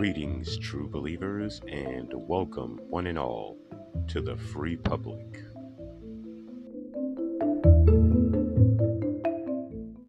Greetings, true believers, and welcome, one and all, to the Free Public.